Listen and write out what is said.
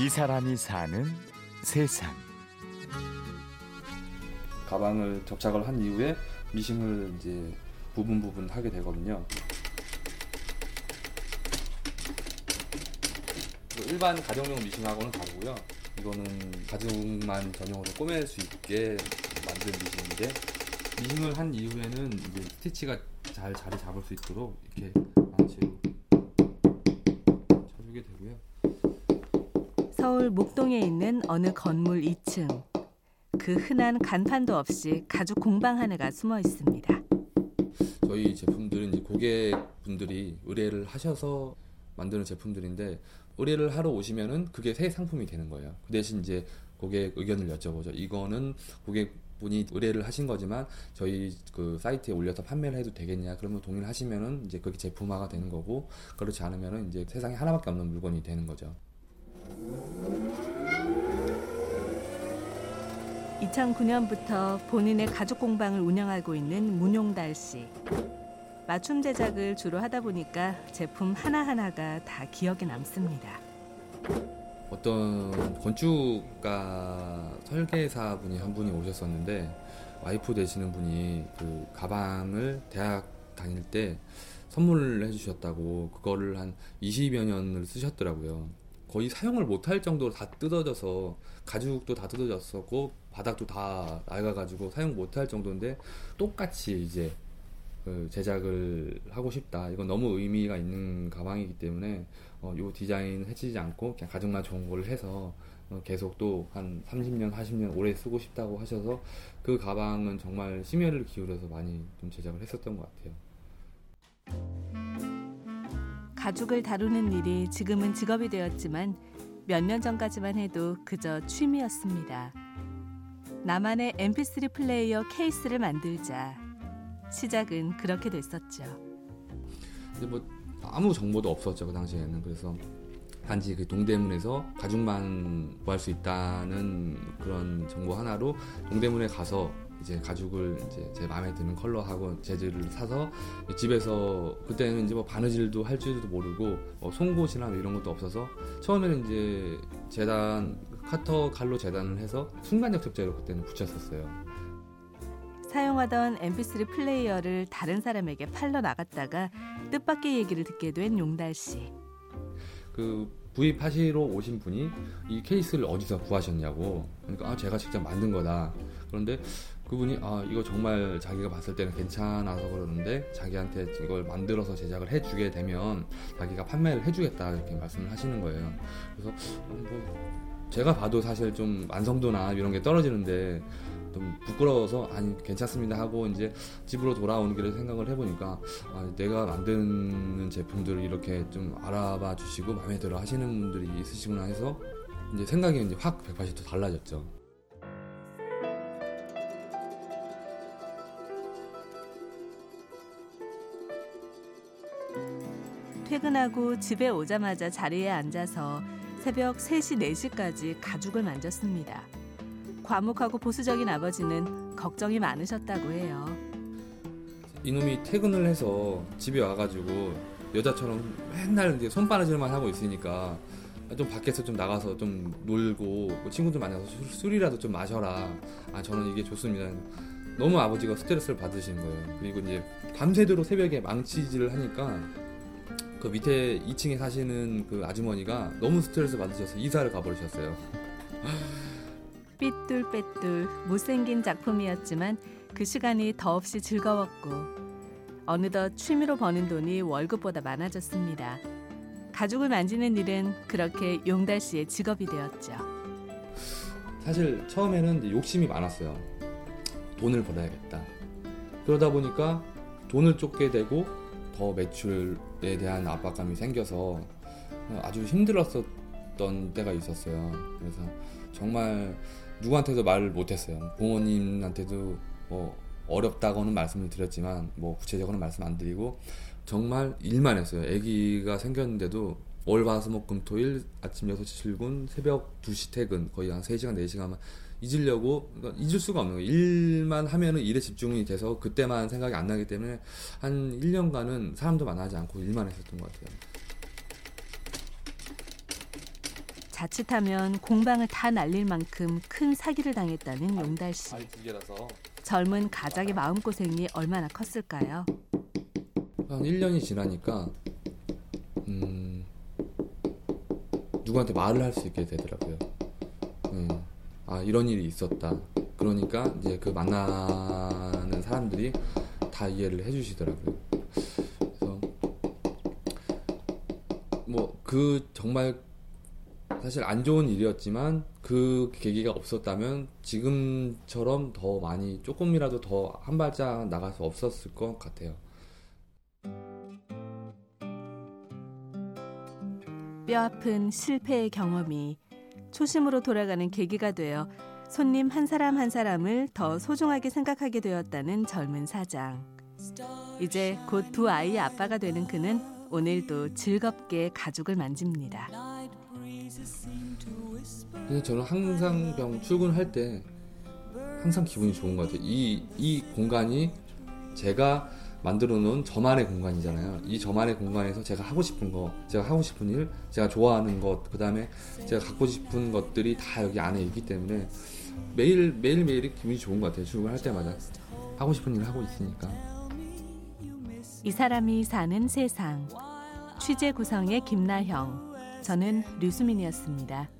이 사람이 사는 세상. 가방을 접착을 한 이후에 미싱을 이제 부분 부분 하게 되거든요. 일반 가정용 미싱하고는 다르고요. 이거는 가죽만 전용으로 꼬맬 수 있게 만든 미싱인데 미싱을 한 이후에는 이제 스티치가 잘 자리 잡을 수 있도록 이렇게 망치로 쳐주게 되고요. 서울 목동에 있는 어느 건물 2층. 그 흔한 간판도 없이 가죽 공방 하나가 숨어 있습니다. 저희 제품들은 이제 고객분들이 의뢰를 하셔서 만드는 제품들인데 의뢰를 하러 오시면은 그게 새 상품이 되는 거예요. 그 대신 이제 고객 의견을 여쭤보죠. 이거는 고객 분이 의뢰를 하신 거지만 저희 그 사이트에 올려서 판매를 해도 되겠냐? 그러면 동의를 하시면은 이제 그게 제품화가 되는 거고 그렇지 않으면은 이제 세상에 하나밖에 없는 물건이 되는 거죠. 2009년부터 본인의 가죽 공방을 운영하고 있는 문용달 씨. 맞춤 제작을 주로 하다 보니까 제품 하나하나가 다 기억에 남습니다. 어떤 건축가 설계사 분이 한 분이 오셨었는데 와이프 되시는 분이 그 가방을 대학 다닐 때 선물을 해주셨다고 그거를 한 20여 년을 쓰셨더라고요. 거의 사용을 못할 정도로 다 뜯어져서 가죽도 다 뜯어졌었고 바닥도 다 낡아가지고 사용 못할 정도인데 똑같이 이제 그 제작을 하고 싶다. 이건 너무 의미가 있는 가방이기 때문에 어, 요 디자인 해치지 않고 그냥 가죽만 좋은 걸 해서 어, 계속 또 한 30년, 40년 오래 쓰고 싶다고 하셔서 그 가방은 정말 심혈을 기울여서 많이 좀 제작을 했었던 것 같아요. 가죽을 다루는 일이 지금은 직업이 되었지만 몇 년 전까지만 해도 그저 취미였습니다. 나만의 mp3 플레이어 케이스를 만들자. 시작은 그렇게 됐었죠. 근데 뭐 아무 정보도 없었죠 그 당시에는 그래서 단지 그 동대문에서 가죽만 구할 수 있다는 그런 정보 하나로 동대문에 가서 이제 가죽을 이제 제 마음에 드는 컬러하고 재질을 사서 집에서 그때는 이제 뭐 바느질도 할 줄도 모르고 뭐 송곳이나 뭐 이런 것도 없어서 처음에는 이제 재단 카터 칼로 재단을 해서 순간적 접재로 그때는 붙였었어요. 사용하던 mp3 플레이어를 다른 사람에게 팔러 나갔다가 뜻밖의 얘기를 듣게 된 용달 씨. 그 구입하시러 오신 분이 이 케이스를 어디서 구하셨냐고. 그러니까 아 제가 직접 만든 거다. 그런데 그분이 아 이거 정말 자기가 봤을 때는 괜찮아서 그러는데 자기한테 이걸 만들어서 제작을 해주게 되면 자기가 판매를 해주겠다 이렇게 말씀을 하시는 거예요. 그래서 어, 뭐 제가 봐도 사실 좀 완성도나 이런 게 떨어지는데 좀 부끄러워서 아니 괜찮습니다 하고 이제 집으로 돌아오는 길에 생각을 해보니까 아, 내가 만드는 제품들을 이렇게 좀 알아봐 주시고 마음에 들어 하시는 분들이 있으시구나 해서 이제 생각이 이제 확 180도 달라졌죠. 퇴근하고 집에 오자마자 자리에 앉아서 새벽 3시, 4시까지 가죽을 만졌습니다. 과묵하고 보수적인 아버지는 걱정이 많으셨다고 해요. 이놈이 퇴근을 해서 집에 와가지고 여자처럼 맨날 이제 손바느질만 하고 있으니까 좀 밖에서 좀 나가서 좀 놀고 뭐 친구들 만나서 술, 이라도좀 마셔라. 아 저는 이게 좋습니다. 너무 아버지가 스트레스를 받으시는 거예요. 그리고 이제 밤새도록 새벽에 망치질을 하니까 그 밑에 2층에 사시는 그 아주머니가 너무 스트레스 받으셔서 이사를 가버리셨어요. 삐뚤빼뚤 못생긴 작품이었지만 그 시간이 더없이 즐거웠고 어느덧 취미로 버는 돈이 월급보다 많아졌습니다. 가죽을 만지는 일은 그렇게 용달 씨의 직업이 되었죠. 사실 처음에는 욕심이 많았어요. 돈을 벌어야겠다. 그러다 보니까 돈을 쫓게 되고 더 매출에 대한 압박감이 생겨서 아주 힘들었었 던 때가 있었어요. 그래서 정말 누구한테도 말을 못했어요. 부모님한테도 뭐 어렵다고는 말씀을 드렸지만 뭐 구체적으로는 말씀 안 드리고 정말 일만 했어요. 아기가 생겼는데도 월, 화, 수, 목, 금, 토 일 아침 6시 출근, 새벽 2시 퇴근 거의 한 3시간, 4시간만 잊으려고 그러니까 잊을 수가 없는 거예요. 일만 하면은 일에 집중이 돼서 그때만 생각이 안 나기 때문에 한 1년간은 사람도 만나지 않고 일만 했었던 것 같아요. 자칫하면 공방을 다 날릴 만큼 큰 사기를 당했다는 용달 씨. 젊은 가작의 마음고생이 얼마나 컸을까요? 한 1년이 지나니까 음, 누구한테 말을 할 수 있게 되더라고요. 네. 아 이런 일이 있었다. 그러니까 이제 그 만나는 사람들이 다 이해를 해주시더라고요. 그래서 뭐 그 정말 사실 안 좋은 일이었지만 그 계기가 없었다면 지금처럼 더 많이 조금이라도 더 한 발짝 나갈 수 없었을 것 같아요. 뼈아픈 실패의 경험이 초심으로 돌아가는 계기가 되어 손님 한 사람 한 사람을 더 소중하게 생각하게 되었다는 젊은 사장. 이제 곧 두 아이의 아빠가 되는 그는 오늘도 즐겁게 가죽을 만집니다. 근데 저는 항상 병 출근할 때 항상 기분이 좋은 것 같아요. 이, 이 공간이 제가 만들어 놓은 저만의 공간이잖아요. 이 저만의 공간에서 제가 하고 싶은 거, 제가 하고 싶은 일, 제가 좋아하는 것, 그 다음에 제가 갖고 싶은 것들이 다 여기 안에 있기 때문에 매일, 매일매일이 기분이 좋은 것 같아요. 출근할 때마다. 하고 싶은 일을 하고 있으니까. 이 사람이 사는 세상. 취재 구성의 김나형. 저는 류수민이었습니다.